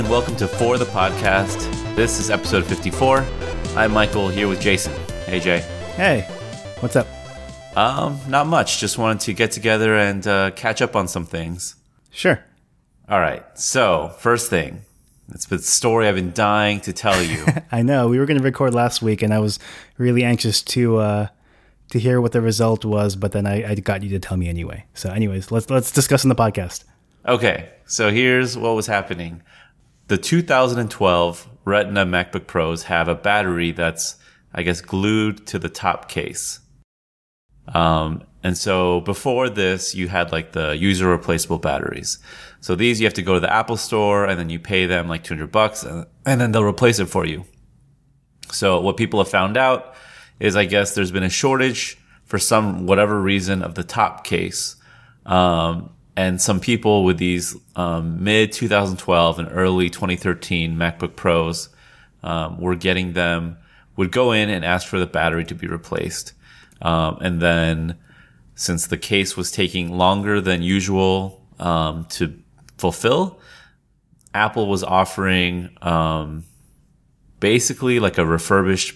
And welcome to For the Podcast. This is episode 54. I'm Michael here with Jason. Hey, Jay. Hey, what's up? Um, not much. Just wanted to get together and uh, catch up on some things. Sure. All right. So, first thing, it's the story I've been dying to tell you. I know we were going to record last week, and I was really anxious to uh, to hear what the result was, but then I, I got you to tell me anyway. So, anyways, let's let's discuss in the podcast. okay. So here's what was happening. The 2012 Retina MacBook Pros have a battery that's, I guess, glued to the top case. Um, and so before this, you had like the user replaceable batteries. So these you have to go to the Apple store and then you pay them like 200 bucks and, and then they'll replace it for you. So what people have found out is I guess there's been a shortage for some whatever reason of the top case. Um, and some people with these um, mid 2012 and early 2013 MacBook Pros um, were getting them would go in and ask for the battery to be replaced. Um, and then since the case was taking longer than usual um, to fulfill, Apple was offering um, basically like a refurbished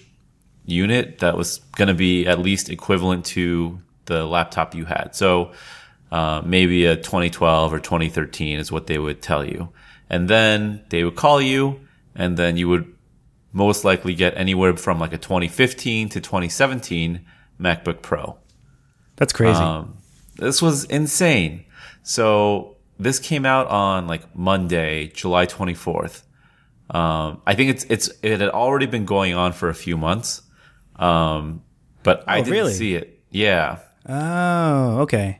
unit that was going to be at least equivalent to the laptop you had. So uh, maybe a 2012 or 2013 is what they would tell you. And then they would call you, and then you would most likely get anywhere from like a 2015 to 2017 MacBook Pro. That's crazy. Um, this was insane. So this came out on like Monday, July 24th. Um, I think it's it's it had already been going on for a few months, um, but I Oh, didn't really? see it. Yeah, oh, okay.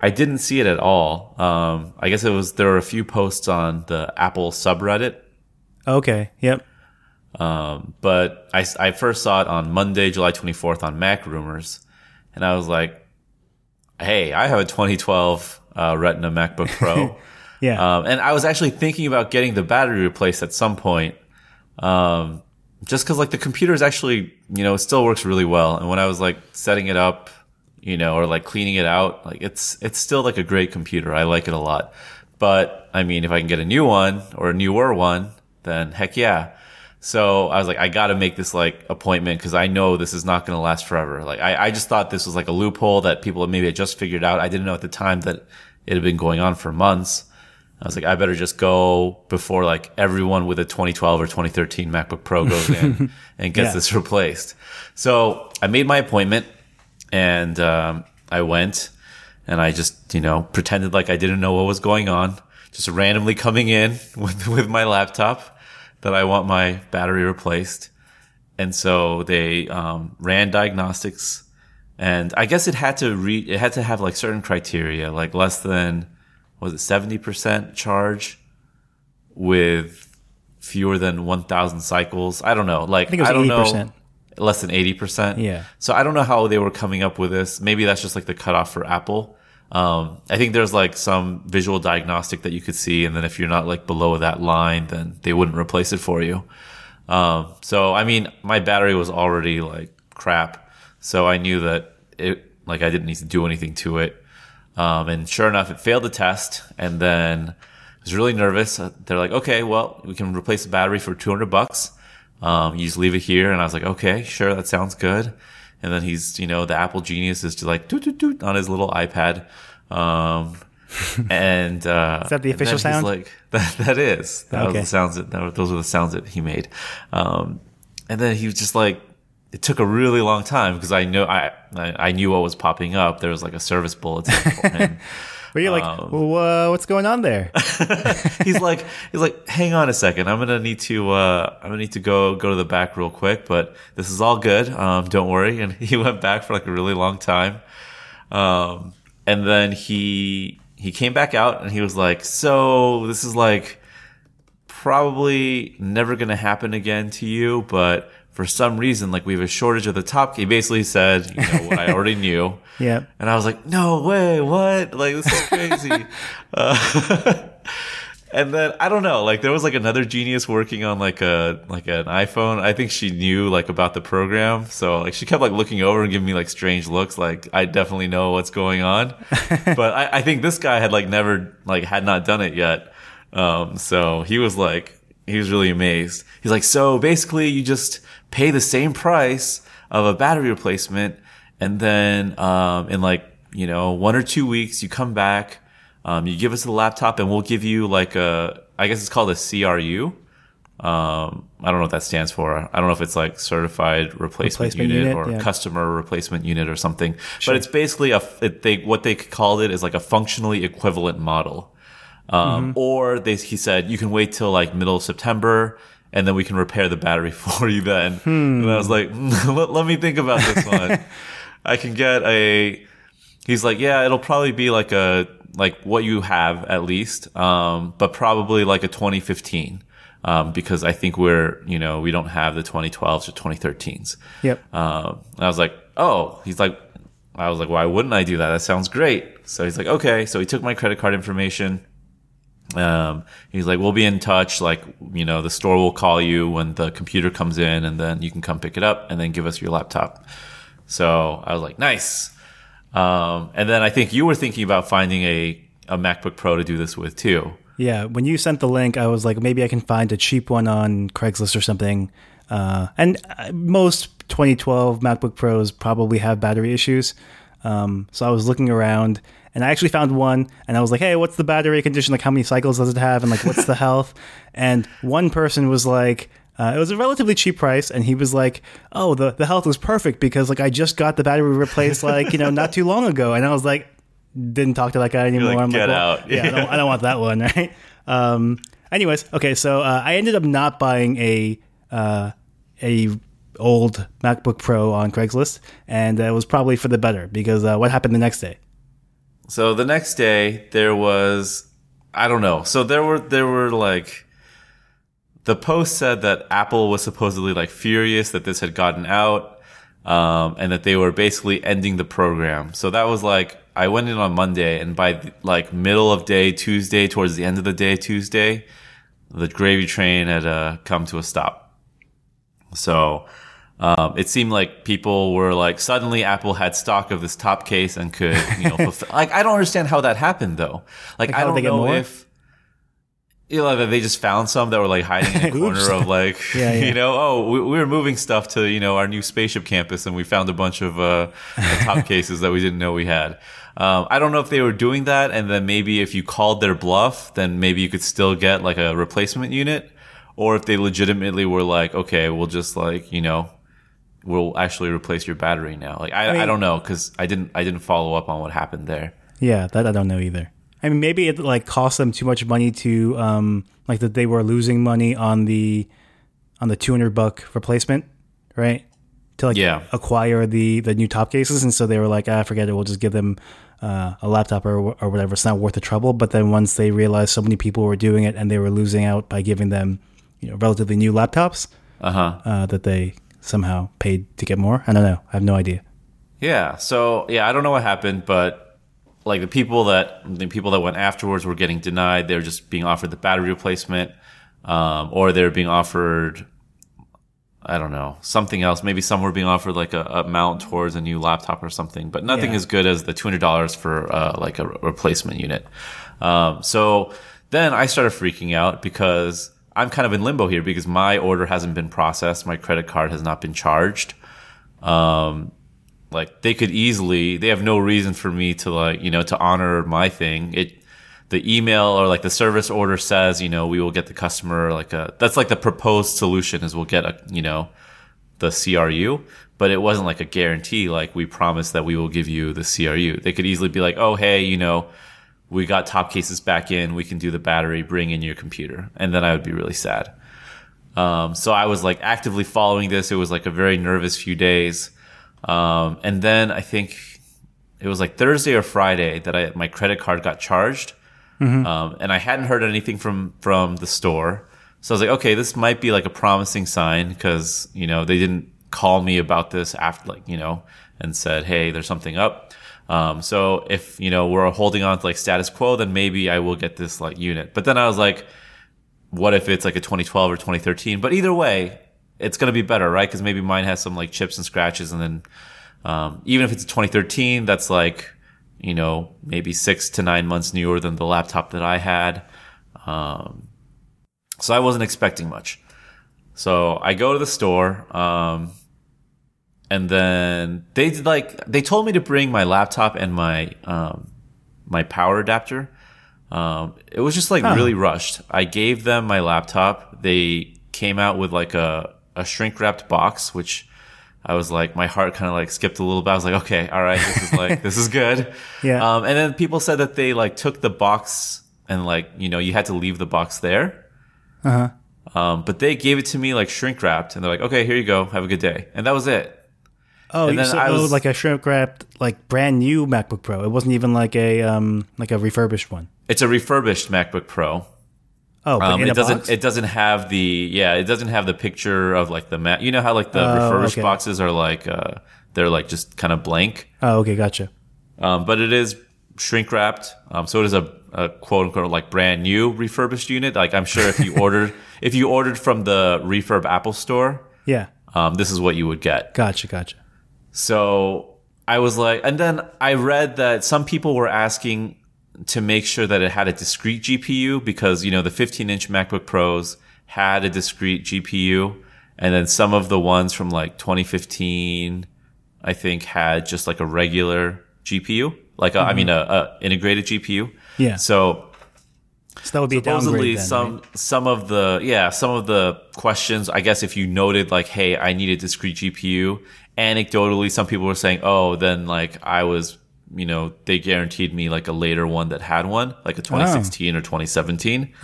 I didn't see it at all. Um, I guess it was there were a few posts on the Apple subreddit, Okay. Yep. um, but I, I first saw it on Monday, July 24th on Mac Rumors, and I was like, "Hey, I have a 2012 uh, Retina MacBook Pro." Yeah. Um, and I was actually thinking about getting the battery replaced at some point. Um, just cause like the computer is actually, you know, it still works really well. And when I was like setting it up, you know, or like cleaning it out, like it's, it's still like a great computer. I like it a lot. But I mean, if I can get a new one or a newer one, then heck yeah. So I was like, I got to make this like appointment because I know this is not going to last forever. Like I, I just thought this was like a loophole that people maybe had just figured out. I didn't know at the time that it had been going on for months. I was like, I better just go before like everyone with a 2012 or 2013 MacBook Pro goes in and gets Yeah. this replaced. So I made my appointment and um, I went and I just, you know, pretended like I didn't know what was going on, just randomly coming in with, with my laptop that I want my battery replaced. And so they um, ran diagnostics and I guess it had to read, it had to have like certain criteria, like less than, was it 70% charge with fewer than 1000 cycles? I don't know. Like, I, I think it was don't know. 80%. Less than 80%. Yeah. So I don't know how they were coming up with this. Maybe that's just like the cutoff for Apple. Um, I think there's like some visual diagnostic that you could see. And then if you're not like below that line, then they wouldn't replace it for you. Um, so I mean, my battery was already like crap. So I knew that it, like I didn't need to do anything to it. Um, and sure enough, it failed the test. And then I was really nervous. They're like, okay, well, we can replace the battery for 200 bucks. Um, you just leave it here. And I was like, okay, sure. That sounds good. And then he's, you know, the Apple genius is just like doot, doot, doot on his little iPad. Um, and, uh, Is that the official sound? Like that, that is, that Okay. was the sounds that, that those were the sounds that he made. Um, and then he was just like, it took a really long time because I know I, I I knew what was popping up. There was like a service bulletin. and Were you're like, Um, well, uh, what's going on there? he's like he's like, hang on a second. I'm gonna need to uh I'm gonna need to go go to the back real quick, but this is all good. Um, don't worry. And he went back for like a really long time. Um, and then he he came back out and he was like, so this is like probably never gonna happen again to you, but for some reason, like we have a shortage of the top. He basically said, you know, what I already knew. Yeah. And I was like, no way, what? Like, this is crazy. uh, and then I don't know, like there was like another genius working on like a, like an iPhone. I think she knew like about the program. So like she kept like looking over and giving me like strange looks. Like I definitely know what's going on. but I, I think this guy had like never, like had not done it yet. Um, so he was like, he was really amazed. He's like, so basically you just pay the same price of a battery replacement. And then, um, in like, you know, one or two weeks, you come back, um, you give us the laptop and we'll give you like a, I guess it's called a CRU. Um, I don't know what that stands for. I don't know if it's like certified replacement, Replacement unit, unit, or yeah. customer replacement unit or something. But it's basically a, it, they, what they called it is like a functionally equivalent model. Um, or they, he said, you can wait till like middle of September and then we can repair the battery for you then. And I was like, let, let me think about this one. I can get a, he's like, yeah, it'll probably be like a, like what you have at least, um, but probably like a 2015. Um, because I think we're, you know, we don't have the 2012s or 2013s. Yep. Um, and I was like, oh, he's like, I was like, why wouldn't I do that? That sounds great. So he's like, okay. So he took my credit card information. Um, he's like, we'll be in touch. Like, you know, the store will call you when the computer comes in and then you can come pick it up and then give us your laptop. So I was like, nice. Um, and then I think you were thinking about finding a, a MacBook Pro to do this with too. Yeah, when you sent the link, I was like, maybe I can find a cheap one on Craigslist or something. Uh, and uh, most 2012 MacBook Pros probably have battery issues. Um, so I was looking around, and I actually found one, and I was like, hey, what's the battery condition? Like, how many cycles does it have? And like, what's the health? And one person was like, uh, it was a relatively cheap price, and he was like, "Oh, the, the health was perfect because like I just got the battery replaced like you know not too long ago." And I was like, didn't talk to that guy anymore. like, I'm "Get well, out." Yeah, I don't, I don't want that one, right? Um, anyways, okay, so uh, I ended up not buying a uh, a old MacBook Pro on Craigslist, and it was probably for the better because uh, what happened the next day? So the next day there was I don't know. So there were there were like the post said that Apple was supposedly like furious that this had gotten out um, and that they were basically ending the program. So that was like I went in on Monday and by like middle of day Tuesday towards the end of the day Tuesday the gravy train had uh, come to a stop. So um, it seemed like people were like suddenly Apple had stock of this top case and could you know fulfill. like I don't understand how that happened though. Like, Like, I don't know if you know they just found some that were like hiding in a corner of like Yeah, yeah. you know oh we, we were moving stuff to you know our new spaceship campus and we found a bunch of uh, top cases that we didn't know we had. Um, I don't know if they were doing that, and then maybe if you called their bluff, then maybe you could still get like a replacement unit, or if they legitimately were like, okay, we'll just like you know, we'll actually replace your battery now. Like I, I, mean- don't know because I didn't I didn't follow up on what happened there. Yeah, that I don't know either. I mean, maybe it like cost them too much money to um like that they were losing money on the on the two hundred buck replacement, right? To like Yeah. acquire the the new top cases, and so they were like, ah, forget it, we'll just give them uh, a laptop or or whatever. It's not worth the trouble. But then once they realized so many people were doing it and they were losing out by giving them you know relatively new laptops, Uh huh. uh, that they somehow paid to get more. I don't know. I have no idea. Yeah. So yeah, I don't know what happened, but like the people that the people that went afterwards were getting denied. They were just being offered the battery replacement, um, or they were being offered. I don't know something else. Maybe some were being offered like a, a mount towards a new laptop or something, but nothing Yeah. as good as the two hundred dollars for uh, like a replacement unit. Um, so then I started freaking out because I'm kind of in limbo here because my order hasn't been processed. My credit card has not been charged. Um like they could easily they have no reason for me to like you know to honor my thing. It the email or like the service order says you know we will get the customer like a that's like the proposed solution is we'll get a you know the CRU but it wasn't like a guarantee. Like we promise that we will give you the CRU they could easily be like oh hey you know we got top cases back in we can do the battery bring in your computer and then I would be really sad um, so I was like actively following this. It was like a very nervous few days. Um, and then I think it was like Thursday or Friday that I, my credit card got charged. Um, and I hadn't heard anything from, from the store. So I was like, okay, this might be like a promising sign because, you know, they didn't call me about this after like, you know, and said, Hey, there's something up. Um, so if, you know, we're holding on to like status quo, then maybe I will get this like unit. But then I was like, what if it's like a 2012 or 2013? But either way, it's to be better, right? Because maybe mine has some like chips and scratches, and then um, even if it's a 2013, that's like you know maybe six to nine months newer than the laptop that I had. Um, so I wasn't expecting much. So I go to the store, um, and then they did like they told me to bring my laptop and my um, my power adapter. Um, it was just like really rushed. I gave them my laptop. They came out with like a a shrink wrapped box, which I was like, my heart kind of like skipped a little bit. I was like, okay, all right, this is like this is good. Yeah. Um, and then people said that they like took the box and like you know you had to leave the box there. Uh huh. Um, but they gave it to me like shrink wrapped, and they're like, "Okay, here you go. Have a good day." And that was it. Oh, And you then so, I oh, was- like a shrink wrapped, like brand new MacBook Pro. It wasn't even like a um like a refurbished one. It's a refurbished MacBook Pro. Oh, but Um, it doesn't. box? It doesn't have the. Yeah, it doesn't have the picture of like the Mac. You know how like the Oh, refurbished okay. boxes are like uh, they're like just kind of blank. oh, okay, gotcha. Um, but it is shrink wrapped. Um, so it is a, a quote unquote like brand new refurbished unit. Like I'm sure if you ordered if you ordered from the refurb Apple store, Yeah, um, this is what you would get. gotcha, gotcha. So I was like, and then I read that some people were asking to make sure that it had a discrete GPU because, you know, the 15 inch MacBook Pros had a discrete GPU. And then some of the ones from like 2015, I think had just like a regular GPU, like I mean, mm-hmm. a, a integrated GPU. Yeah. So So that would be supposedly. Then, some right? some of the yeah some of the questions i guess if you noted like hey i need a discrete gpu anecdotally some people were saying oh then like i was you know they guaranteed me like a later one that had one like a 2016 or 2017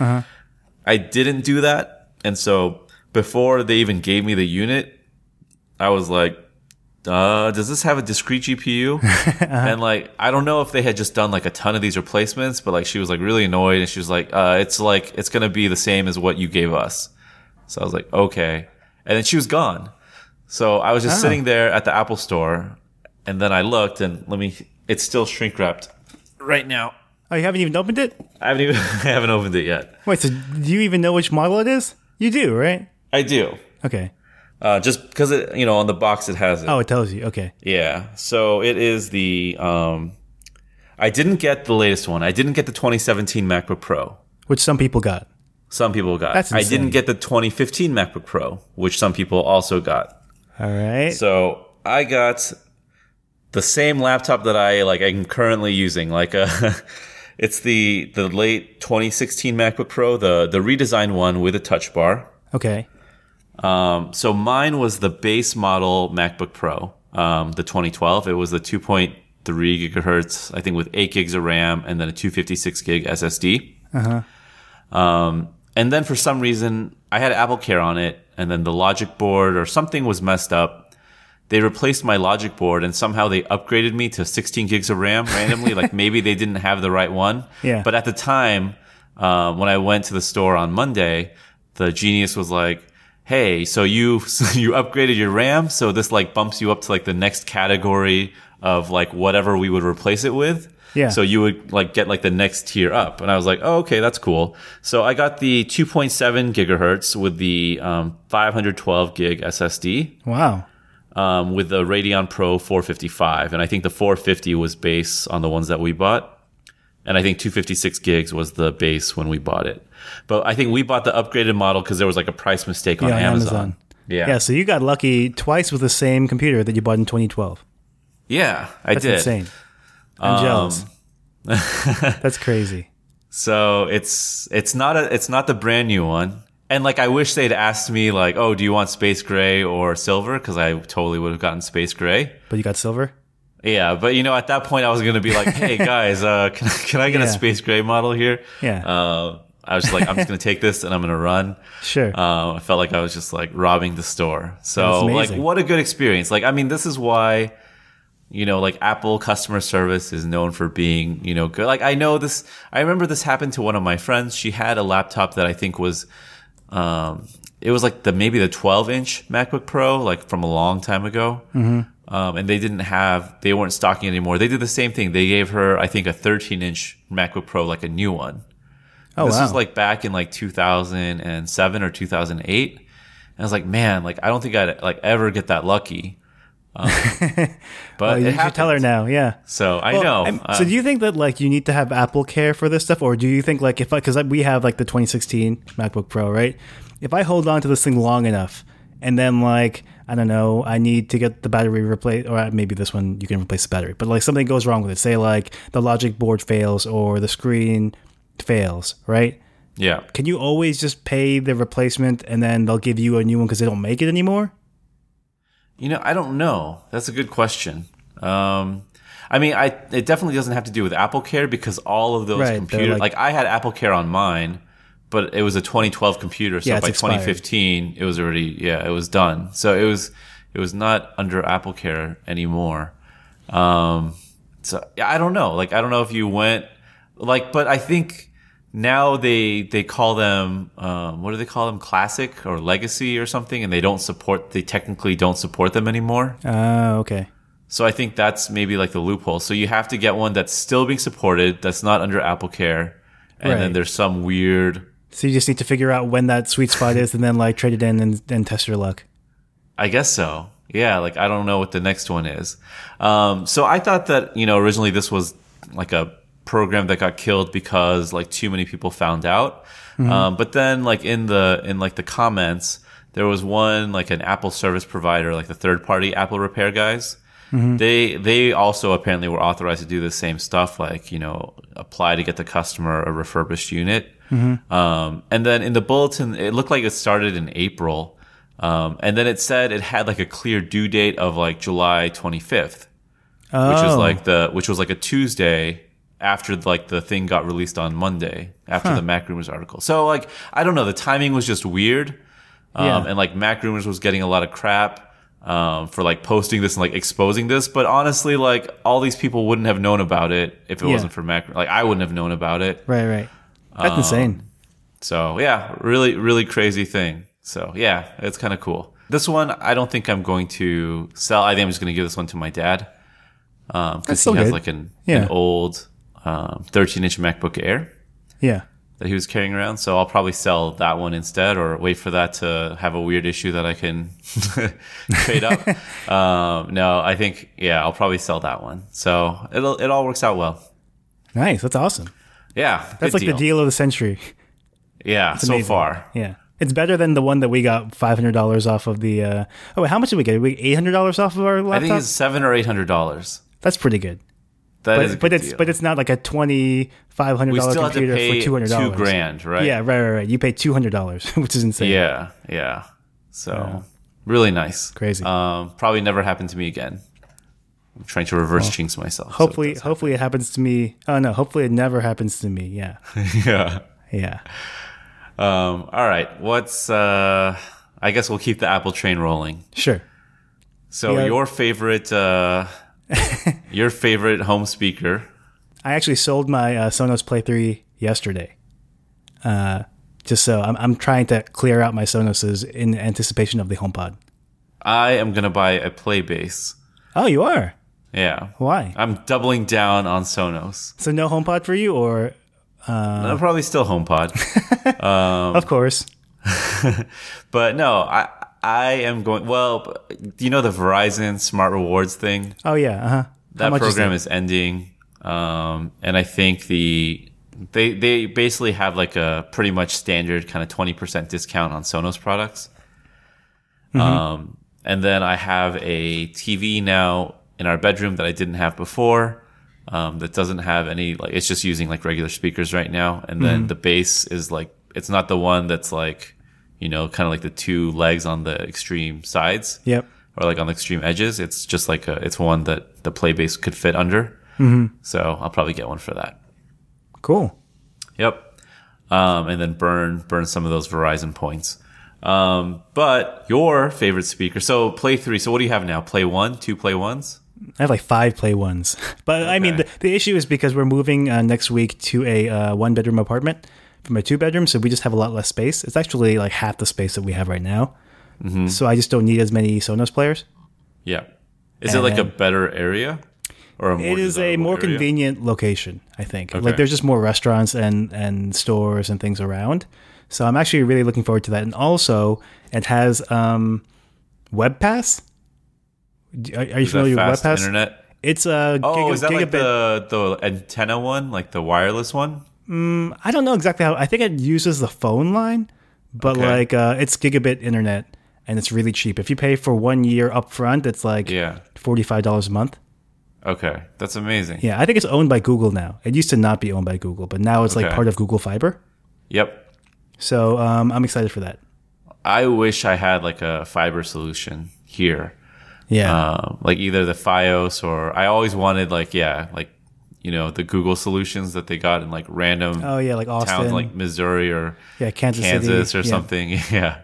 i didn't do that and so before they even gave me the unit i was like uh, does this have a discrete GPU? And like, I don't know if they had just done like a ton of these replacements, but like, she was like really annoyed and she was like, uh, it's like, it's going to be the same as what you gave us. So I was like, okay. And then she was gone. So I was just sitting there at the Apple store and then I looked and let me, it's still shrink wrapped right now. Oh, you haven't even opened it? I haven't even, I haven't opened it yet. Wait, so do you even know which model it is? You do, right? I do. Okay. Uh, just because it, you know, on the box it has it. Oh, it tells you. Okay. Yeah. So it is the um I didn't get the latest one. I didn't get the 2017 MacBook Pro. Which some people got. Some people got. That's I didn't get the 2015 MacBook Pro, which some people also got. All right. So I got the same laptop that I like I'm currently using. Like a it's the the late 2016 MacBook Pro, the the redesigned one with a touch bar. okay. Um, so mine was the base model MacBook Pro, um, the 2012. It was the 2.3 gigahertz, I think, with eight gigs of RAM and then a 256 gig SSD. Uh huh. Um, and then for some reason, I had Apple Care on it, and then the logic board or something was messed up. They replaced my logic board, and somehow they upgraded me to 16 gigs of RAM randomly. like maybe they didn't have the right one. Yeah. But at the time, uh, when I went to the store on Monday, the genius was like, "Hey, so you you upgraded your RAM, so this like bumps you up to like the next category of like whatever we would replace it with." Yeah. So you would like get like the next tier up, and I was like, "Oh, okay, that's cool." So I got the 2.7 gigahertz with the um, 512 gig SSD Wow. um, with the Radeon Pro 455, and I think the 450 was base on the ones that we bought, and I think 256 gigs was the base when we bought it. But I think we bought the upgraded model because there was like a price mistake on Yeah, on Amazon. Amazon. Yeah, Yeah, so you got lucky twice with the same computer that you bought in 2012. yeah, I That's did. insane. I'm Um, jealous. That's crazy. So it's it's not a it's not the brand new one. And like I wish they'd asked me like, oh, do you want space gray or silver? Because I totally would have gotten space gray. But you got silver? Yeah, but you know, at that point, I was going to be like, "Hey guys, uh, can I, can I get Yeah. a space gray model here?" Yeah. Uh, I was just like, "I'm just going to take this and I'm going to run." Sure. Uh, I felt like I was just like robbing the store. So, like, what a good experience! Like, I mean, this is why, you know, like Apple customer service is known for being, you know, good. Like, I know this. I remember this happened to one of my friends. She had a laptop that I think was, um, it was like the maybe the 12 inch MacBook Pro, like from a long time ago. Mm-hmm. Um, and they didn't have, they weren't stocking anymore. They did the same thing. They gave her, I think, a 13 inch MacBook Pro, like a new one. oh, This wow. was like back in like 2007 or 2008. And I was like, man, like I don't think I'd like ever get that lucky. Um, but Oh, you should tell her now. Yeah. So I Well, know. Uh, so do you think that like you need to have Apple Care for this stuff, or do you think like if I, because we have like the 2016 MacBook Pro, right? If I hold on to this thing long enough, and then like I don't know, I need to get the battery replaced, or maybe this one you can replace the battery, but like something goes wrong with it, say like the logic board fails or the screen fails, right? yeah. Can you always just pay the replacement and then they'll give you a new one because they don't make it anymore? You know, I don't know. That's a good question. Um, I mean, I it definitely doesn't have to do with Apple Care because all of those Right, computers, like- like, I had Apple Care on mine, but it was a 2012 computer, so Yeah, by expired. 2015 it was already yeah, it was done. So it was it was not under Apple Care anymore. Um, so yeah, I don't know. Like I don't know if you went like, but I think now they they call them um, what do they call them classic or legacy or something, and they don't support they technically don't support them anymore. Oh, okay. So I think that's maybe like the loophole. So you have to get one that's still being supported, that's not under Apple Care, and Right. then there's some weird. So you just need to figure out when that sweet spot is, and then like trade it in and, and test your luck. I guess so. Yeah, like I don't know what the next one is. Um, so I thought that you know originally this was like a program that got killed because like too many people found out. Um, but then like in the in like the comments, there was one like an Apple service provider, like the third party Apple repair guys. They they also apparently were authorized to do the same stuff, like you know apply to get the customer a refurbished unit. Um, and then in the bulletin, it looked like it started in April. Um, and then it said it had like a clear due date of like July 25th, Oh, which is like the which was like a Tuesday after like the thing got released on Monday after the Mac Rumors article. So like I don't know, the timing was just weird. Um, Yeah. and like Mac Rumors was getting a lot of crap um, for like posting this and like exposing this, but honestly, like all these people wouldn't have known about it if it Yeah. wasn't for Mac. Like I wouldn't have known about it. right, right. That's Um, insane. So yeah, really, really crazy thing. So yeah, it's kind of cool. This one, I don't think I'm going to sell. I think I'm just going to give this one to my dad because still he has good. like an, Yeah. an old um, 13 inch MacBook Air Yeah. that he was carrying around. So I'll probably sell that one instead, or wait for that to have a weird issue that I can trade up. um, no, I think yeah, I'll probably sell that one. So it'll it all works out well. Nice. That's awesome. Yeah, That's like the deal of the century. Yeah, so far. Yeah. It's better than the one that we got five hundred dollars off of the. Uh, oh, wait, how much did we get? We eight hundred dollars off of our laptop. I think it's seven or eight hundred dollars. That's pretty good. That But, but it's deal. but it's not like a twenty five hundred dollar dollar have to computer pay for two hundred dollars. two grand, right? Yeah, right, right, right. You pay two hundred dollars, which is insane. yeah, yeah. So really nice, Crazy. Um, probably never happened to me again. I'm trying to reverse jinx myself. so Hopefully, it does hopefully it happens to me. Oh no, hopefully it never happens to me. Yeah, yeah. yeah. Um, all right. What's? Uh, I guess we'll keep the Apple train rolling. Sure. So Yeah. your favorite, uh, your favorite home speaker. I actually sold my uh, Sonos Play 3 yesterday. Uh, just so I'm, I'm trying to clear out my Sonoses in anticipation of the HomePod. I am gonna buy a Play Base. Oh, you are? Yeah. Why? I'm doubling down on Sonos. So no HomePod for you, or Uh, probably still HomePod. Um, of course? But no, I I am going. Well, do you know the Verizon Smart Rewards thing? Oh yeah, uh huh. That program is, ending, um, and I think the they they basically have like a pretty much standard kind of twenty percent discount on Sonos products. Um, and then I have a TV now in our bedroom that I didn't have before. Um, that doesn't have any like it's just using like regular speakers right now, and then the base is like it's not the one that's like you know kind of like the two legs on the extreme sides Yep. or like on the extreme edges. It's just like a, it's one that the play base could fit under. So I'll probably get one for that. Cool. Yep. Um, and then burn burn some of those Verizon points. Um, but your favorite speaker. So play three. So what do you have now? Play one, two play ones. I have like five play ones, but I mean the, the issue is because we're moving uh, next week to a uh, one bedroom apartment from a two bedroom, so we just have a lot less space. It's actually like half the space that we have right now. Mm-hmm. So I just don't need as many Sonos players. Yeah. Is it like a better area, or a more It is a more area? convenient location, I think. Okay. Like there's just more restaurants and and stores and things around. So I'm actually really looking forward to that. And also, it has um, Web Pass, Are, are you familiar with WebPass? internet? It's a Oh, giga- is that like gigabit. the the antenna one, like the wireless one? I don't know exactly how. I think it uses the phone line, but Okay. like uh, it's gigabit internet and it's really cheap. If you pay for one year up front, it's like Yeah. forty five dollars a month. Okay, that's amazing. Yeah, I think it's owned by Google now. It used to not be owned by Google, but now it's like part of Google Fiber. Yep. So um, I'm excited for that. I wish I had like a fiber solution here. Yeah, Um, like either the FiOS or I always wanted like yeah, like you know the Google solutions that they got in like random oh yeah, like Austin, towns like Missouri or yeah, Kansas, Kansas City. or Yeah. something. Yeah.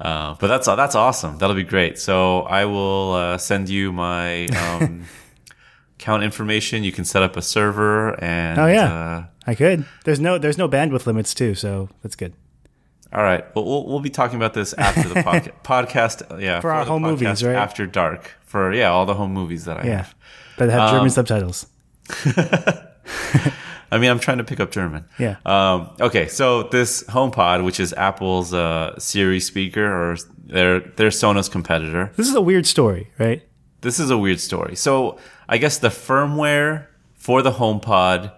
Uh, but that's that's awesome. That'll be great. So I will uh, send you my um, account information. You can set up a server and Oh, yeah. Uh, I could. There's no there's no bandwidth limits too, so that's good. all right. Well, we'll we'll be talking about this after the podca- podcast. uh, Yeah, For our home movies, right? After dark for yeah all the home movies that I Yeah, have. that have Um, German subtitles. I mean, I'm trying to pick up German. Yeah. Um, okay, so this HomePod, which is Apple's uh, Siri speaker or their their Sonos competitor, This is a weird story, right? this is a weird story. So I guess the firmware for the HomePod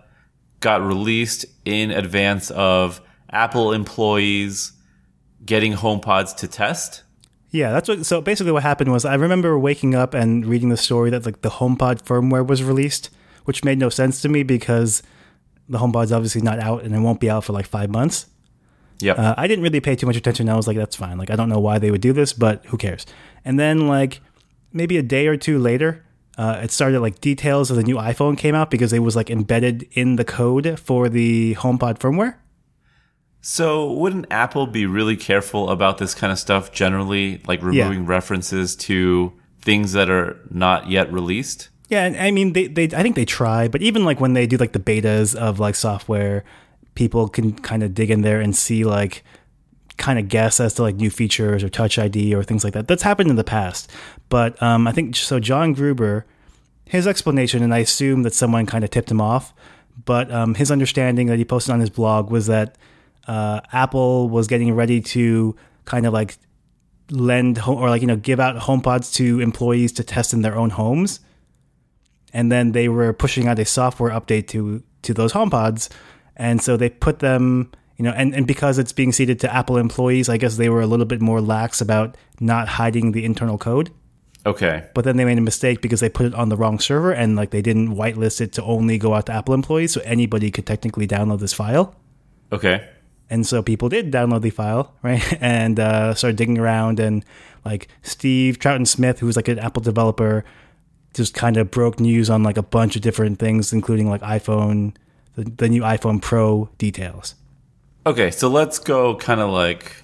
got released in advance of Apple employees getting HomePods to test. Yeah, that's what. So basically, what happened was I remember waking up and reading the story that like the HomePod firmware was released, which made no sense to me because the HomePod's obviously not out and it won't be out for like five months. Yep. Uh, I didn't really pay too much attention. I was like, that's fine. Like, I don't know why they would do this, but who cares? And then, like, maybe a day or two later, uh, it started like details of the new iPhone came out because it was like embedded in the code for the HomePod firmware. so wouldn't Apple be really careful about this kind of stuff generally, like removing references to things that are not yet released? Yeah, and I mean, they, they, I think they try, but even like when they do like the betas of like software, people can kind of dig in there and see like kind of guess as to like new features or Touch ID or things like that. That's happened in the past, but um, I think so. John Gruber, his explanation, and I assume that someone kind of tipped him off, but um, his understanding that he posted on his blog was that uh, Apple was getting ready to kind of like lend home or like you know give out HomePods to employees to test in their own homes and then they were pushing out a software update to to those HomePods, and so they put them, you know, and and because it's being seeded to Apple employees, I guess they were a little bit more lax about not hiding the internal code. Okay. But then they made a mistake because they put it on the wrong server and like they didn't whitelist it to only go out to Apple employees, so anybody could technically download this file. Okay. And so people did download the file, right? And uh, started digging around. And like Steve Troughton-Smith, who's like an Apple developer, just kind of broke news on like a bunch of different things, including like iPhone, the, the new iPhone Pro details. Okay, so let's go kind of like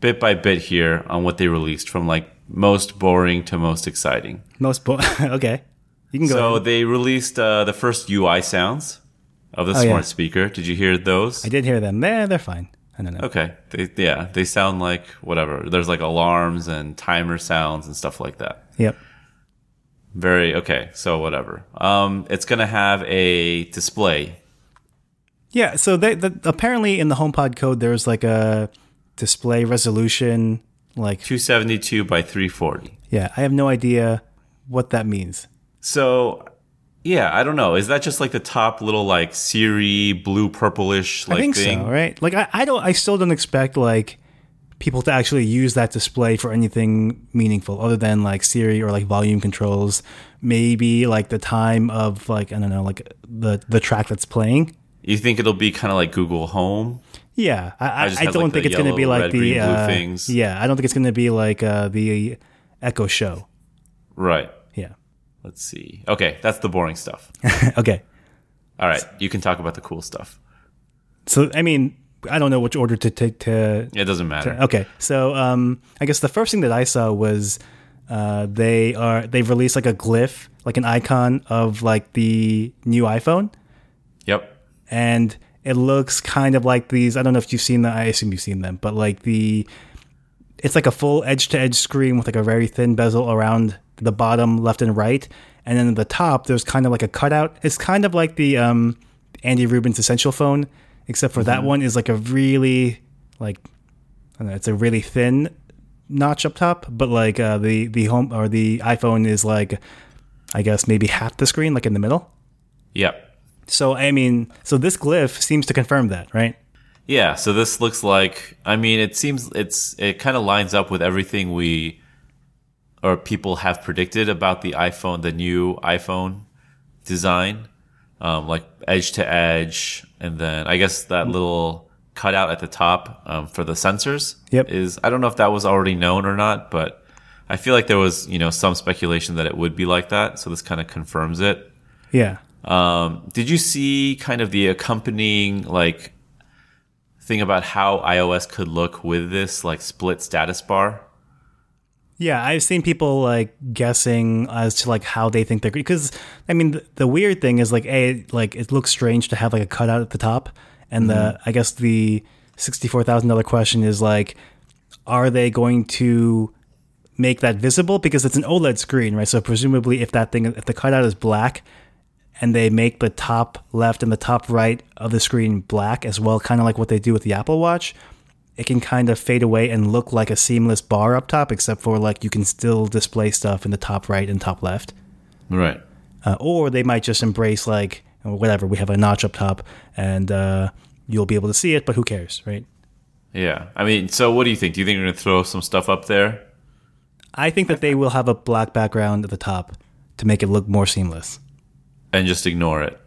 bit by bit here on what they released from like most boring to most exciting. Most bo- okay, you can go. So ahead. they released uh, the first UI sounds of the Oh, smart yeah. speaker. Did you hear those? I did hear them. They're they're fine. I don't know. Okay, they, yeah, they sound like whatever. There's like alarms and timer sounds and stuff like that. Yep. Very okay. So whatever. Um, it's gonna have a display. Yeah. So they the, apparently in the HomePod code there's like a display resolution. Like 272 by 340. yeah, I have no idea what that means. So, yeah, I don't know. Is that just like the top little like Siri blue purplish like I think thing? so, right? Like I, I don't I still don't expect like people to actually use that display for anything meaningful other than like Siri or like volume controls. Maybe like the time of like I don't know, like the the track that's playing. You think it'll be kind of like Google Home? Yeah, I, I, I don't like, think it's going to be like red, the green, uh, things. Yeah, I don't think it's going to be like uh, the Echo Show. Right. Yeah. Let's see. Okay, that's the boring stuff. okay. All right, you can talk about the cool stuff. So I mean, I don't know which order to take to It doesn't matter. Okay, so um, I guess the first thing that I saw was uh, they are they've released like a glyph, like an icon of like the new iPhone, Yep. and it looks kind of like these. I don't know if you've seen them. I assume you've seen them, but like the it's like a full edge to edge screen with like a very thin bezel around the bottom left and right, and then at the top there's kind of like a cutout. It's kind of like the um, Andy Rubin's Essential phone, except for that one is like a really like I don't know, it's a really thin notch up top, but like uh, the the home or the iPhone is like, I guess maybe half the screen, like in the middle. Yep. So I mean, so this glyph seems to confirm that, right? Yeah, so this looks like I mean it seems it's it kind of lines up with everything we or people have predicted about the iPhone, the new iPhone design. Um, like edge to edge and then I guess that little cutout at the top um, for the sensors Yep. is I don't know if that was already known or not, but I feel like there was, you know, some speculation that it would be like that, so this kind of confirms it. Yeah. Um, did you see kind of the accompanying like thing about how iOS could look with this like split status bar? Yeah, I've seen people like guessing as to like how they think they're because I mean the, the weird thing is like a like it looks strange to have like a cutout at the top, and the mm-hmm. I guess the sixty four thousand dollar question is like, are they going to make that visible because it's an OLED screen, right? So presumably, if that thing if the cutout is black, and they make the top left and the top right of the screen black as well, kind of like what they do with the Apple Watch, it can kind of fade away and look like a seamless bar up top, except for like you can still display stuff in the top right and top left. Right. Uh, or they might just embrace like whatever we have a notch up top and uh, you'll be able to see it, but who cares, right? Yeah. I mean, so what do you think? Do you think they're going to throw some stuff up there? I think that they will have a black background at the top to make it look more seamless. And just ignore it.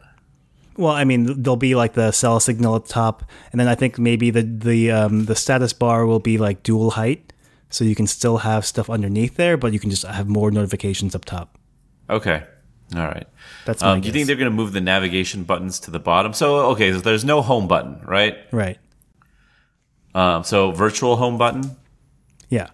Well, I mean, there'll be like the cell signal at the top, and then I think maybe the the um, the status bar will be like dual height, so you can still have stuff underneath there, but you can just have more notifications up top. Okay. All right. That's my Um, do you think they're going to move the navigation buttons to the bottom? So, okay, so there's no home button, right? right? Um, so virtual home button Yeah,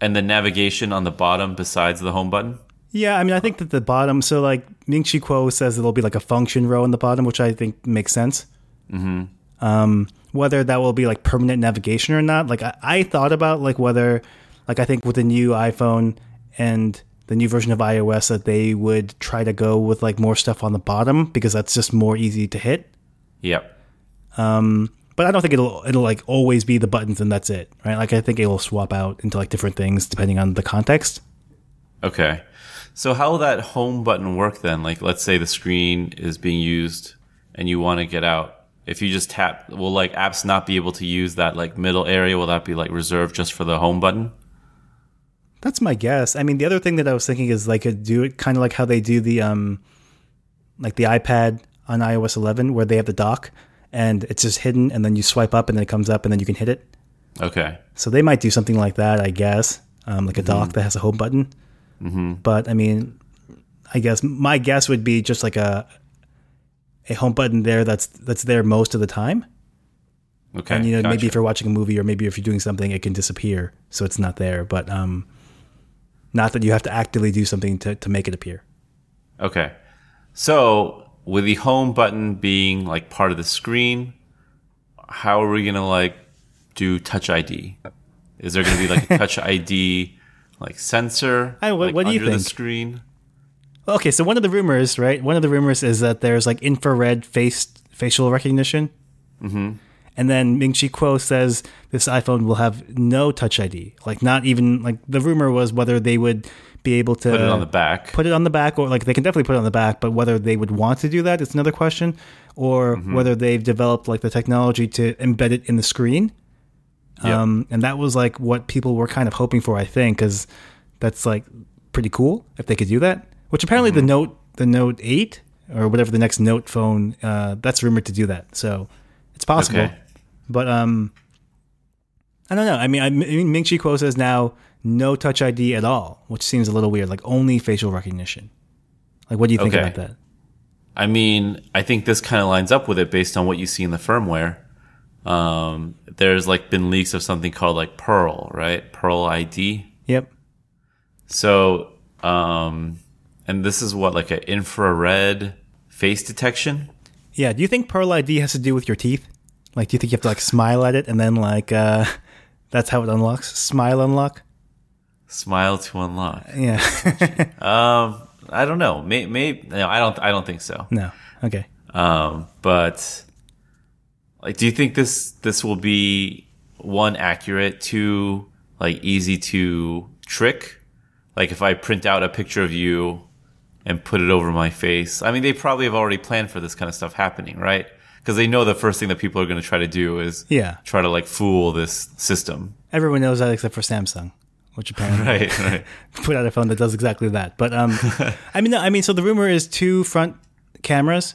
and the navigation on the bottom besides the home button. Yeah. I mean, I think that the bottom. So like Ming Chi Kuo says, it'll be like a function row in the bottom, which I think makes sense. Mm-hmm. Um, whether that will be like permanent navigation or not, like I, I thought about like whether, like I think with the new iPhone and the new version of iOS that they would try to go with like more stuff on the bottom because that's just more easy to hit. Yep. but I don't think it'll it'll like always be the buttons and that's it, right? Like I think it'll swap out into like different things depending on the context. Okay. So how will that home button work then? Like let's say the screen is being used and you want to get out. If you just tap will like apps not be able to use that like middle area? Will that be like reserved just for the home button? That's my guess. I mean, the other thing that I was thinking is like do it kind of like how they do the um like the iPad on iOS 11 where they have the dock and it's just hidden and then you swipe up and then it comes up and then you can hit it. Okay. So they might do something like that, I guess, um, like a dock that has a home button. Mm-hmm. But I mean, I guess my guess would be just like a a home button there that's that's there most of the time. Okay. and you know maybe if you're watching a movie or maybe if you're doing something, it can disappear, so it's not there. But um, not that you have to actively do something to to make it appear. Okay. So with the home button being like part of the screen, how are we gonna like do Touch ID? Is there gonna be like a Touch ID like sensor Hey, what- like, what do you under the think? screen? Okay, so one of the rumors, right? One of the rumors is that there's like infrared face facial recognition. Mm-hmm. And then Ming Chi Kuo says this iPhone will have no Touch ID. Like not even like the rumor was whether they would be able to Put it on the back. put it on the back or like they can definitely put it on the back but whether they would want to do that is another question or Mm-hmm. whether they've developed like the technology to embed it in the screen Yep. um, and that was like what people were kind of hoping for i think because that's like pretty cool if they could do that which apparently Mm-hmm. the note the note 8 or whatever the next note phone uh, that's rumored to do that so it's possible Okay. but um i don't know i mean, I, I mean ming chi kuo says now no touch id at all which seems a little weird like only facial recognition like what do you think Okay. about that I mean, I think this kind of lines up with it based on what you see in the firmware. Um, there's like been leaks of something called like Pearl, right? Pearl ID. yep So, um, and this is what like an infrared face detection. yeah do you think pearl id has to do with your teeth like do you think you have to like smile at it and then like uh that's how it unlocks smile unlock Smile to unlock. yeah Um, I don't know. Maybe, may, no, I don't. I don't think so. no okay Um, but like, do you think this this will be one accurate, two like easy to trick. Like if I print out a picture of you and put it over my face. I mean, they probably have already planned for this kind of stuff happening, right? Because they know the first thing that people are going to try to do is Yeah. try to like fool this system. Everyone knows that except for Samsung, which apparently Right, right. put out a phone that does exactly that. But um, I mean, no, I mean, so the rumor is two front cameras,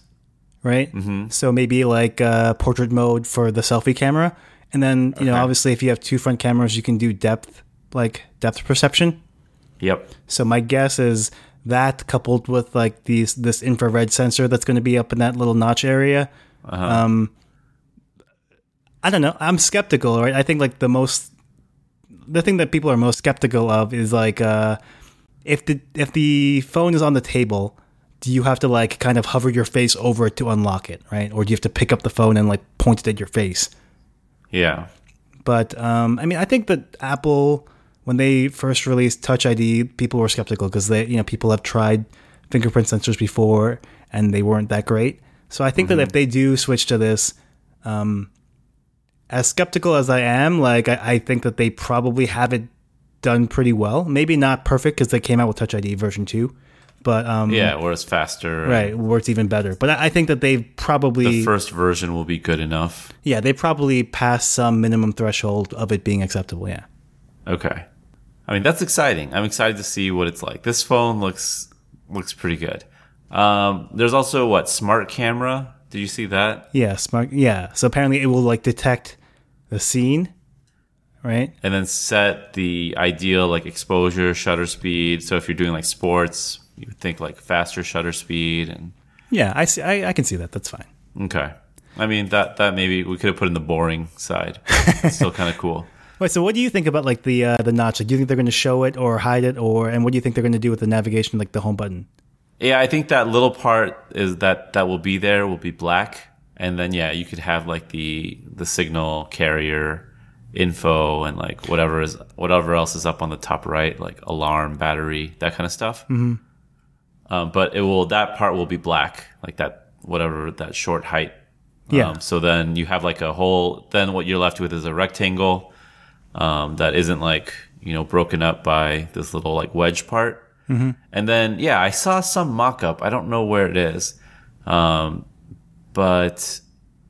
right? Mm-hmm. So maybe like uh, portrait mode for the selfie camera, and then you know, obviously, if you have two front cameras, you can do depth, like depth perception. Yep. So my guess is that coupled with like these this infrared sensor that's going to be up in that little notch area. Um, I don't know. I'm skeptical, right? I think like the most the thing that people are most skeptical of is like uh, if the if the phone is on the table, do you have to like kind of hover your face over it to unlock it, right? Or do you have to pick up the phone and like point it at your face? Yeah. But um, I mean, I think that Apple, when they first released Touch ID, people were skeptical because they, you know, people have tried fingerprint sensors before and they weren't that great. So I think that if they do switch to this, um, as skeptical as I am, like I, I think that they probably have it done pretty well. Maybe not perfect because they came out with Touch ID version two, but um, Yeah, where it's faster. right, where it's even better. But I, I think that they've probably The first version will be good enough. yeah they probably pass some minimum threshold of it being acceptable. Yeah. Okay. I mean, that's exciting. I'm excited to see what it's like. This phone looks looks pretty good. Um, there's also what smart camera. Did you see that? Yeah, smart. Yeah. So apparently it will like detect the scene, right? And then set the ideal like exposure, shutter speed. So if you're doing like sports, you would think like faster shutter speed and Yeah, I see. I, I can see that. That's fine. okay. I mean that that maybe we could have put in the boring side. It's still kind of cool. Wait. So what do you think about like the uh, the notch? Like, do you think they're going to show it or hide it, or and what do you think they're going to do with the navigation, like the home button? Yeah, I think that little part is that that will be there will be black, and then yeah, you could have like the the signal carrier info and like whatever is whatever else is up on the top right, like alarm, battery, that kind of stuff. Mm-hmm. Um, but it will that part will be black, like that whatever that short height. Yeah. Um, so then you have like a whole. Then what you're left with is a rectangle um, that isn't like you know broken up by this little like wedge part. Mm-hmm. And then yeah, I saw some mock-up. I don't know where it is, um, but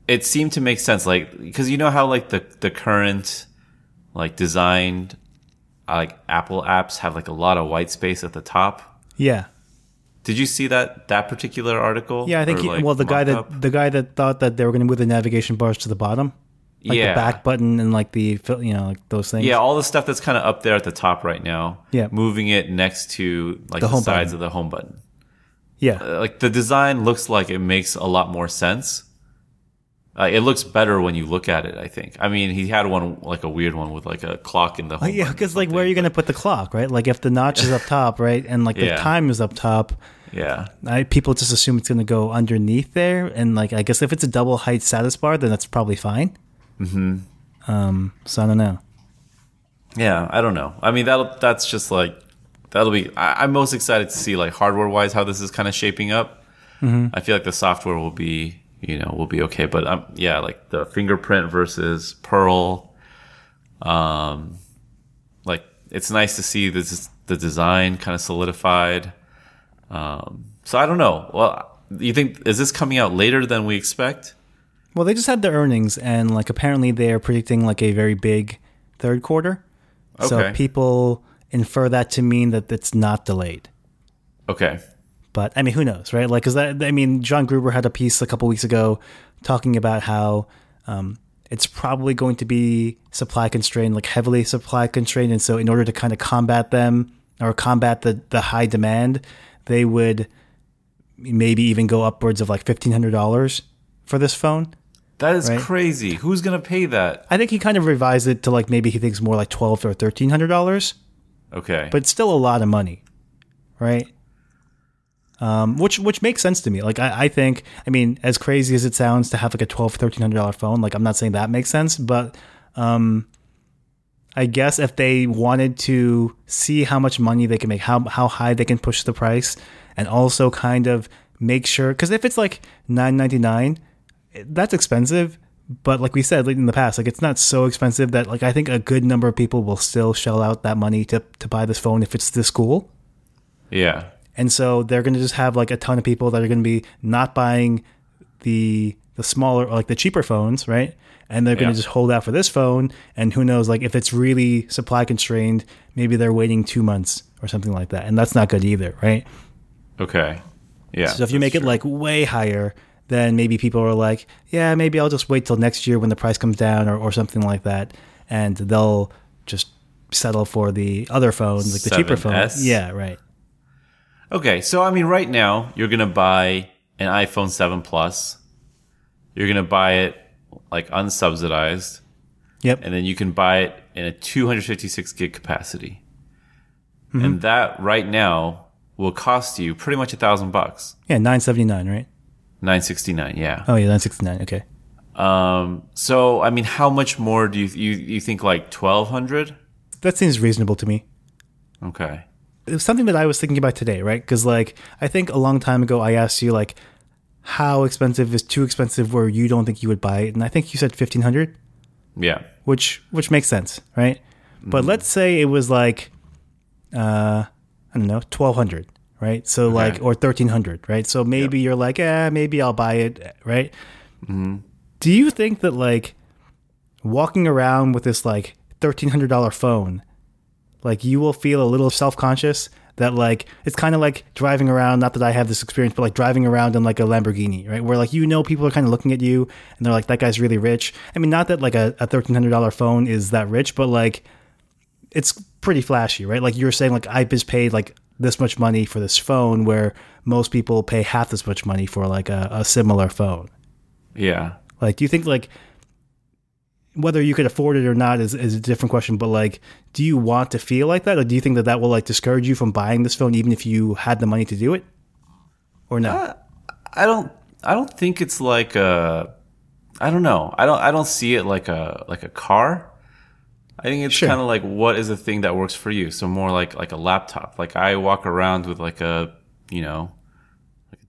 it seemed to make sense. Like because you know how like the the current like designed like Apple apps have like a lot of white space at the top. Yeah. Did you see that that particular article? Yeah, I think. He, like, well, the guy that the guy that thought that they were going to move the navigation bars to the bottom, like yeah. the back button and like the you know like those things. Yeah, all the stuff that's kind of up there at the top right now. Yeah. moving it next to like The the, sides button. of the home button. Yeah. Uh, Like the design looks like it makes a lot more sense. Uh, it looks better when you look at it. I think. I mean, he had one like a weird one with like a clock in the. Oh, yeah, because like where are you going to put the clock, right? Like if the notch is up top, right, and like the Yeah. time is up top, Yeah, I, people just assume it's going to go underneath there, and like I guess if it's a double height status bar, then that's probably fine. Mm-hmm. Um. So I don't know. yeah. I don't know. I mean, that that's just like that'll be. I, I'm most excited to see like hardware wise how this is kind of shaping up. Mm-hmm. I feel like the software will be you know we'll be okay, but um yeah, like the fingerprint versus Pearl. Um, like it's nice to see this the design kind of solidified. Um, so I don't know. Well, you think is this coming out later than we expect? Well, they just had their earnings, and like apparently they're predicting like a very big third quarter. Okay. So people infer that to mean that it's not delayed. Okay. But I mean, who knows, right? Like, because that I mean, John Gruber had a piece a couple weeks ago talking about how um, it's probably going to be supply constrained, like heavily supply constrained, and so in order to kind of combat them or combat the the high demand, they would maybe even go upwards of like fifteen hundred dollars for this phone. That is Right. crazy. Who's gonna pay that? I think he kind of revised it to like maybe he thinks more like twelve or thirteen hundred dollars, Okay. but still a lot of money, right? Um, which which makes sense to me. Like I, I think, I mean, as crazy as it sounds to have like a twelve, thirteen hundred dollar phone, like I'm not saying that makes sense, but um, I guess if they wanted to see how much money they can make, how how high they can push the price, and also kind of make sure, because if it's like nine ninety nine, that's expensive, but like we said in the past, like it's not so expensive that like I think a good number of people will still shell out that money to to buy this phone if it's this cool. Yeah. And so they're going to just have like a ton of people that are going to be not buying the the smaller like the cheaper phones, right? And they're going to just hold out for this phone and who knows like if it's really supply constrained, maybe they're waiting 2 months or something like that. And that's not good either, right? Okay. Yeah. So if you make it like way higher, then maybe people are like, yeah, maybe I'll just wait till next year when the price comes down or, or something like that. And they'll just settle for the other phones, like the cheaper 7S? phones. Yeah, right. Okay, so I mean, right now you're gonna buy an iPhone 7 Plus. You're gonna buy it like unsubsidized, Yep. and then you can buy it in a 256 gig capacity. Mm-hmm. And that right now will cost you pretty much a thousand bucks. Yeah, 979, right? 969, yeah. Oh, yeah, 969. Okay. Um, so I mean, how much more do you you you think like 1200? That seems reasonable to me. Okay. It was something that I was thinking about today, right? Because, like, I think a long time ago I asked you, like, how expensive is too expensive where you don't think you would buy it? And I think you said 1500 Yeah. which which makes sense, right? But let's say it was like, uh, I don't know, twelve hundred, right? So like, or thirteen hundred, right? So maybe you're like, eh, maybe I'll buy it, right? Do you think that like walking around with this like thirteen hundred dollar phone, like you will feel a little self conscious that like it's kind of like driving around. Not that I have this experience, but like driving around in like a Lamborghini, right? Where like you know people are kind of looking at you and they're like, that guy's really rich. I mean, not that like a, a thirteen hundred dollar phone is that rich, but like it's pretty flashy, right? Like you were saying, like I just paid like this much money for this phone, where most people pay half as much money for like a, a similar phone. Yeah. Like, do you think like whether you could afford it or not is, is a different question, but like, do you want to feel like that, or do you think that that will like discourage you from buying this phone, even if you had the money to do it, or no? Uh, I don't I don't think it's like a I don't know. I don't I don't see it like a like a car. I think it's Sure. kind of like what is the thing that works for you. So more like like a laptop. Like I walk around with like a you know like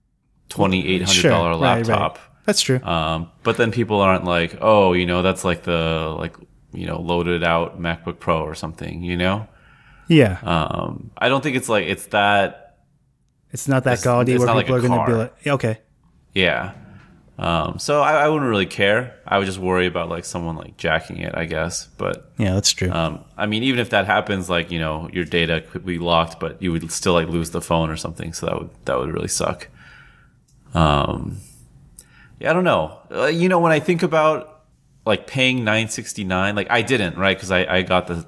twenty eight hundred dollar right, right. That's true. Um, but then people aren't like, oh, you know, that's like the like you know loaded out MacBook Pro or something. You know. yeah, Um, I don't think it's like it's that it's not that it's- gaudy it's where not like people are going to be like, okay, Yeah. Um, so I, I wouldn't really care. I would just worry about like someone like jacking it, I guess. But yeah, that's true. um, I mean, even if that happens, like you know, your data could be locked, but you would still like lose the phone or something. So that would that would really suck. Um, yeah, I don't know. Uh, you know, when I think about like paying nine sixty nine, like I didn't right because I I got the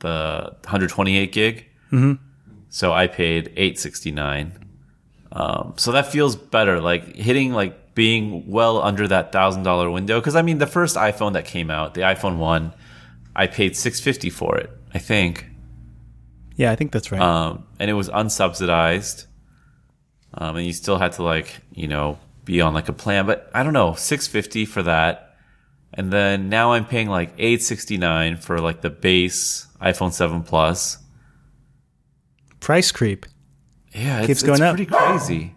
the one hundred twenty eight gig, mm-hmm. so I paid eight sixty nine. Um, so that feels better, like hitting like being well under that thousand dollar window. Because I mean, the first iPhone that came out, the iPhone one, I paid six fifty for it, I think, yeah, I think that's right. um, and it was unsubsidized, um, and you still had to like you know be on like a plan. But I don't know, six fifty for that, and then now I'm paying like eight sixty nine for like the base iPhone seven Plus. Price creep. Yeah, it's, Keeps going up. pretty crazy.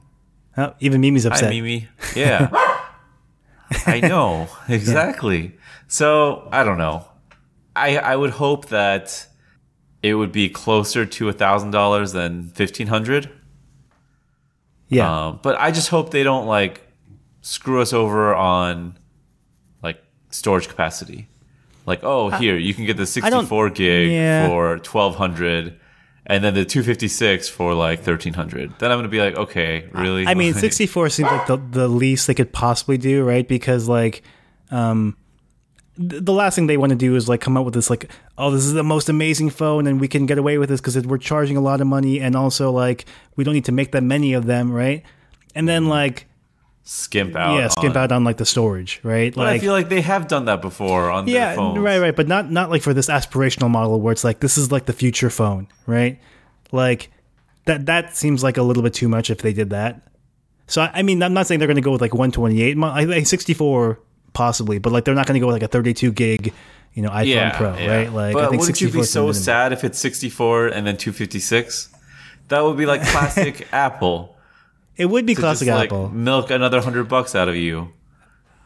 Oh, even Mimi's upset. Hi. Mimi. Yeah. I know. Exactly. So, I don't know. I I would hope that it would be closer to a thousand dollars than fifteen hundred. Yeah, Um, but I just hope they don't like screw us over on like storage capacity. Like, oh, here you can get the sixty-four gig yeah. for twelve hundred, and then the two fifty-six for like thirteen hundred. Then I'm gonna be like, okay, really? I mean, 64 seems like the, the least they could possibly do, right? Because like, um, the last thing they want to do is like come up with this like, oh, this is the most amazing phone, and we can get away with this because we're charging a lot of money, and also like we don't need to make that many of them, right? And then mm-hmm. like, skimp out. yeah, skimp on- out on like the storage, right? But I feel like they have done that before on yeah, right, right, but not not like for this aspirational model where it's like this is like the future phone, right? Like that that seems like a little bit too much if they did that. So I I mean, I'm not saying they're going to go with like 128, mo- I 64 possibly, but like they're not going to go with like a 32 gig, you know, iPhone Yeah, Pro, yeah. right? Like but I think wouldn't you 64 be so minimum. sad if it's 64 and then 256? That would be like classic Apple. It would be To classic just, like, Apple. milk another hundred bucks out of you.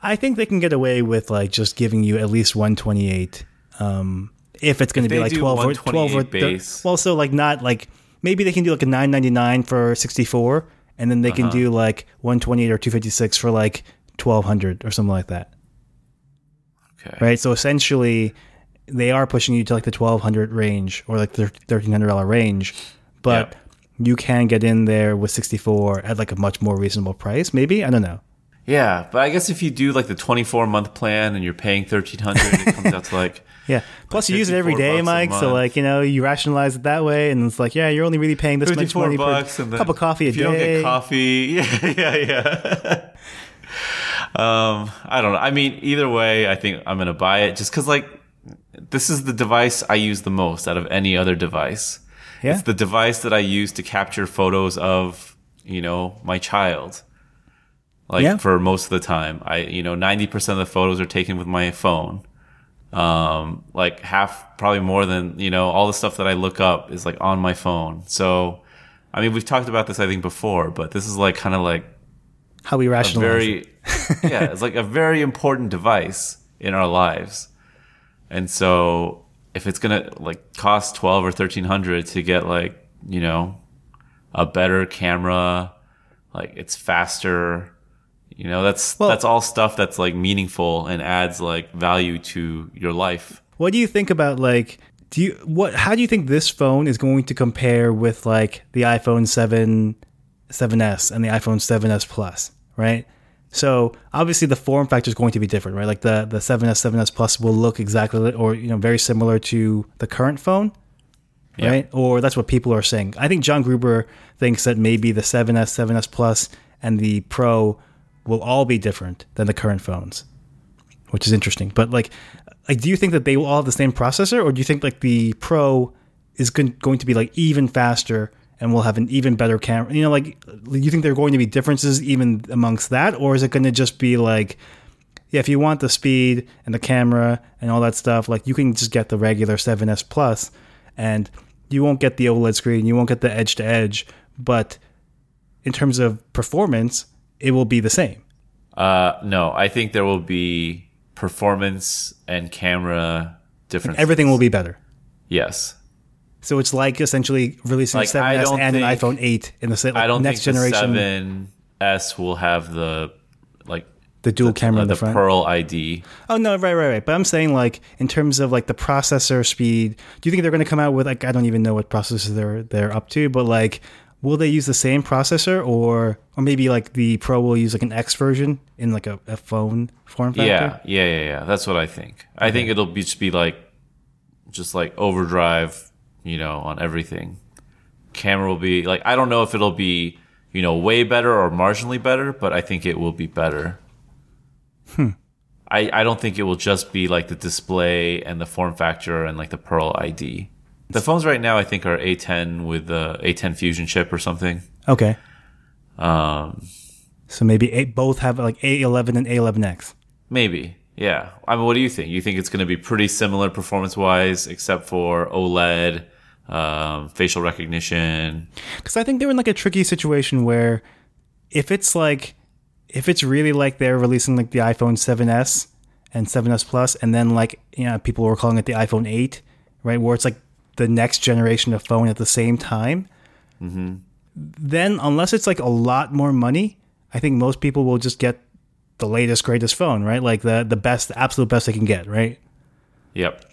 I think they can get away with like just giving you at least 128. Um, if it's going to be like do 12 or 12 or 128 base. well, so like not like maybe they can do like a 999 for 64, and then they can Uh-huh. do like 128 or 256 for like 1200 or something like that, Okay. right? So essentially, they are pushing you to like the 1200 range or like the 1300 dollar range, but Yep. you can get in there with 64 at like a much more reasonable price. Maybe I don't know. Yeah, but I guess if you do like the 24 month plan and you're paying 1300 it comes out to like Yeah. Plus, you use it every 54 day, Mike. So, like, you know, you rationalize it that way, and it's like, yeah, you're only really paying this much money for and a cup of coffee a if you don't day. get coffee yeah yeah yeah um i don't know i mean either way i think i'm gonna buy it just because like this is the device i use the most out of any other device Yeah. it's the device that i use to capture photos of you know my child like Yeah. for most of the time i you know 90% of the photos are taken with my phone um like half probably more than you know all the stuff that i look up is like on my phone so i mean we've talked about this i think before but this is like kind of like How we rationalize it. yeah it's like a very important device in our lives and so if it's gonna like cost 12 or 1300 to get like you know a better camera like it's faster you know that's Well- that's all stuff that's like meaningful and adds like value to your life What do you think about, like, do you, what, how do you think this phone is going to compare with, like, the iPhone 7, 7S and the iPhone 7S Plus, right? So obviously the form factor is going to be different, right? Like the, the 7S, 7S Plus will look exactly or, you know, very similar to the current phone. Yeah. right? Or that's what people are saying. I think John Gruber thinks that maybe the 7S, 7S Plus, and the Pro will all be different than the current phones, which is interesting. But like, like, do you think that they will all have the same processor, or do you think like the Pro is going to be like even faster and we'll have an even better camera? You know, like, you think there are going to be differences even amongst that, or is it going to just be like? Yeah, if you want the speed and the camera and all that stuff, like you can just get the regular 7S Plus and you won't get the OLED screen, you won't get the edge to edge, but in terms of performance, it will be the same. uh no i think there will be performance and camera differences Everything will be better. yes So it's like essentially releasing Like, a I 7S don't and an iPhone 8 in the sa- I don't next think generation, the 7S will have the like the dual camera uh, in the, the. Pearl ID. Oh no, right, right, right. But I'm saying like in terms of like the processor speed, do you think they're going to come out with like I don't even know what processor they're they're up to, but like will they use the same processor or or maybe like the Pro will use like an X version in like a, a phone form factor? Yeah, yeah, yeah, yeah. That's what I think. I think it'll be just be like just like overdrive, you know, on everything. Camera will be like I don't know if it'll be, you know, way better or marginally better, but I think it will be better. Hmm. I, I don't think it will just be like the display and the form factor and like the Pearl ID. The phones right now I think are A10 with the A10 Fusion chip or something. Okay. Um, So maybe a, both have like A11 and A11X. Maybe. Yeah. I mean, what do you think? You think it's going to be pretty similar performance wise, except for OLED, um, facial recognition? Because I think they're in like a tricky situation where if it's like, if it's really like they're releasing like the iPhone 7S and 7S Plus, and then like, you know, people were calling it the iPhone 8, right? Where it's like the next generation of phone at the same time. Then, unless it's like a lot more money, I think most people will just get the latest, greatest phone, right? Like the, the best, absolute best they can get, right? Yep.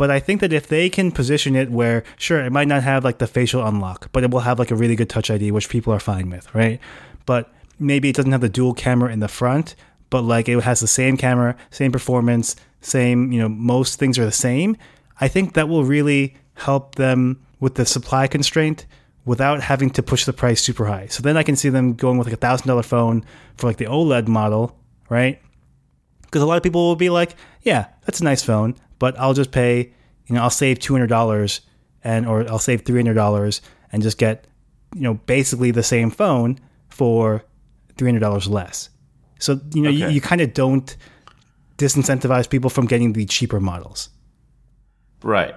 But I think that if they can position it where, sure, it might not have like the facial unlock, but it will have like a really good touch ID, which people are fine with, right? But maybe it doesn't have the dual camera in the front, but like it has the same camera, same performance, same, you know, most things are the same. I think that will really help them with the supply constraint without having to push the price super high. So then I can see them going with like a thousand dollar phone for like the OLED model, right? because a lot of people will be like, "Yeah, that's a nice phone, but I'll just pay, you know, I'll save two hundred dollars and or I'll save three hundred dollars and just get, you know, basically the same phone for three hundred dollars less." So you know, you, you kind of don't disincentivize people from getting the cheaper models. Right.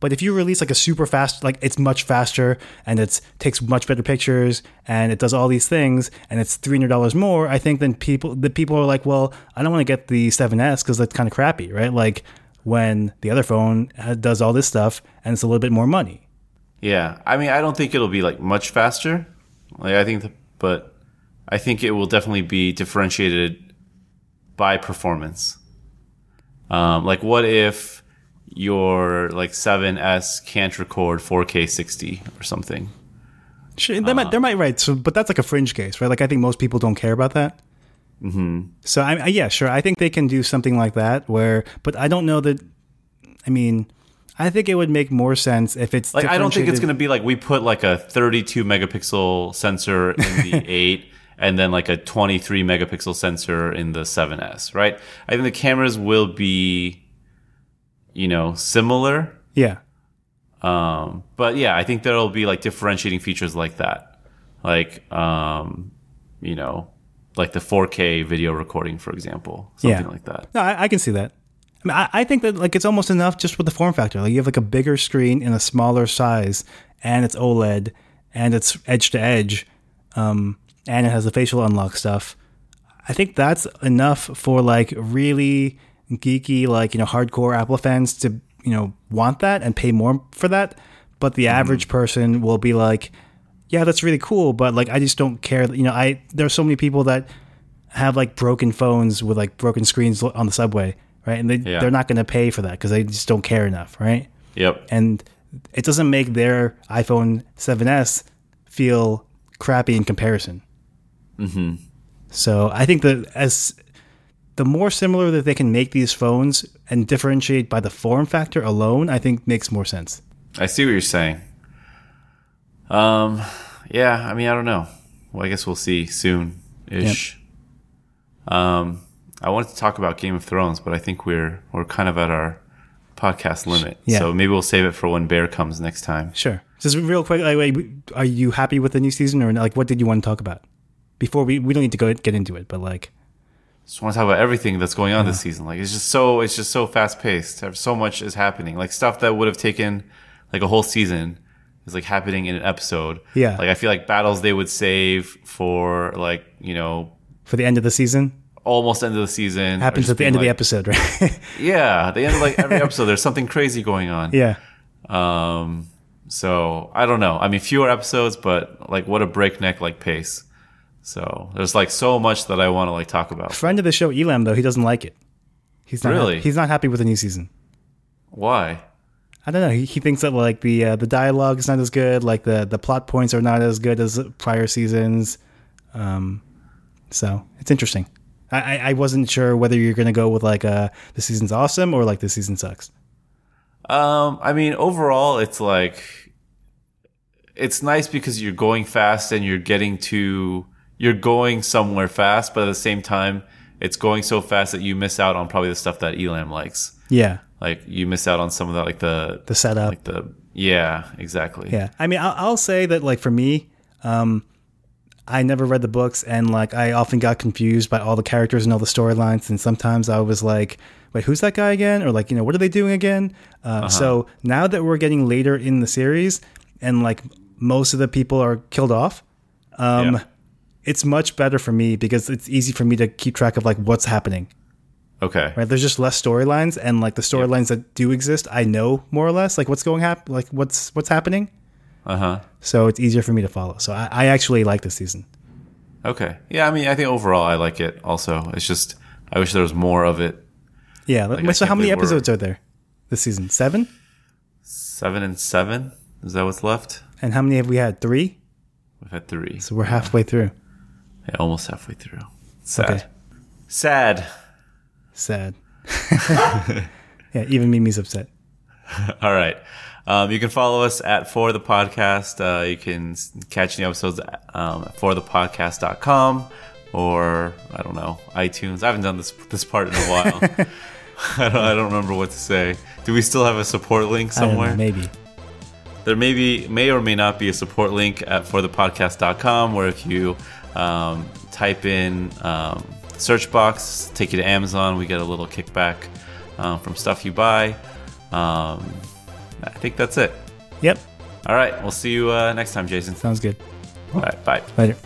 But if you release like a super fast, like it's much faster and it takes much better pictures and it does all these things and it's three hundred dollars more, I think then people the people are like, well, I don't want to get the 7s because that's kind of crappy, right? Like when the other phone does all this stuff and it's a little bit more money. Yeah, I mean, I don't think it'll be like much faster. Like I think, the, but I think it will definitely be differentiated by performance. Um, like, what if your like 7S can't record 4K 60 or something? Sure, they might, they might, right. So, but that's like a fringe case, right? Like, I think most people don't care about that. Mm-hmm. So, I, I, yeah, sure. I think they can do something like that where, but I don't know that. I mean, I think it would make more sense if it's Like, I don't think it's going to be like we put like a 32 megapixel sensor in the 8 and then like a 23 megapixel sensor in the 7S, right? I think the cameras will be, you know, similar. Yeah, Um, but yeah, I think there'll be like differentiating features like that. Like, um, you know, like the 4K video recording, for example, something Yeah. like that. no, I, I can see that. I, mean, I, I think that like it's almost enough just with the form factor. Like you have like a bigger screen in a smaller size, and it's OLED, and it's edge to edge, um, and it has the facial unlock stuff. I think that's enough for like really geeky, like you know, hardcore Apple fans to you know want that and pay more for that. But the average person will be like, yeah, that's really cool, but like I just don't care. You know, I there's so many people that have like broken phones with like broken screens on the subway, right? And they Yeah. they're not going to pay for that because they just don't care enough, right? Yep. And it doesn't make their iPhone 7s feel crappy in comparison. Mm-hmm. So I think that as the more similar that they can make these phones and differentiate by the form factor alone, I think makes more sense. I see what you're saying. Um, yeah, I mean, I don't know. Well, I guess we'll see soon ish. Um, I wanted to talk about Game of Thrones, but I think we're we're kind of at our podcast limit. Yeah. So maybe we'll save it for when Bear comes next time. Sure. Just real quick, like, are you happy with the new season, or like, what did you want to talk about? Before we we don't need to go get into it, but like, Just want to talk about everything that's going on this season. Like it's just so it's just so fast paced. So much is happening. Like stuff that would have taken like a whole season is like happening in an episode. Yeah. Like I feel like battles they would save for like you know for the end of the season, almost end of the season. happens at the end of the episode, right? Yeah, the end of like every episode, there's something crazy going on. yeah. Um, so I don't know. I mean, fewer episodes, but like what a breakneck like pace. So there's like so much that I want to like talk about. Friend of the show, Elam, though he doesn't like it. He's not Really? happy. he's not happy with the new season. Why? I don't know. He, he thinks that like the uh, the dialogue is not as good, like the the plot points are not as good as prior seasons. Um, so it's interesting. I, I, I wasn't sure whether you're gonna go with like uh the season's awesome or like the season sucks. Um, I mean, overall, it's like it's nice because you're going fast and you're getting to you're going somewhere fast, but at the same time, it's going so fast that you miss out on probably the stuff that Elam likes. Yeah, Like you miss out on some of that, like the the setup. like the yeah, exactly. Yeah, I mean, I'll, I'll say that like for me, um, I never read the books, and like I often got confused by all the characters and all the storylines, and sometimes I was like, "Wait, who's that guy again?" Or like, you know, what are they doing again? Uh, So now that we're getting later in the series, and like most of the people are killed off, um, Yeah. it's much better for me because it's easy for me to keep track of like what's happening. Okay. Right? There's just less storylines, and like the storylines that do exist, I know more or less like what's going hap- like what's what's happening Uh huh. so it's easier for me to follow. So I, I actually like this season. Okay. Yeah, I mean, I think overall I like it. Also, it's just I wish there was more of it. Yeah. Like, so how many we're- episodes are there this season? Seven. Seven and seven. Is that what's left? And how many have we had? Three. We've had three. So we're halfway through. Yeah, almost halfway through. Sad. Okay. Sad. Sad. yeah. Even Mimi's upset. All right. Um, you can follow us at For the Podcast. Uh, you can catch the episodes um, at forthepodcast.com or, I don't know, iTunes. I haven't done this this part in a while. I, don't, I don't remember what to say. Do we still have a support link don't know, somewhere? maybe. There may be, may or may not be a support link at forthepodcast.com where if you um, type in um, search box, take you to Amazon, we get a little kickback um, from stuff you buy. Um, I think that's it. Yep. All right. We'll see you uh, next time, Jason. Sounds good. All right. Bye. Later.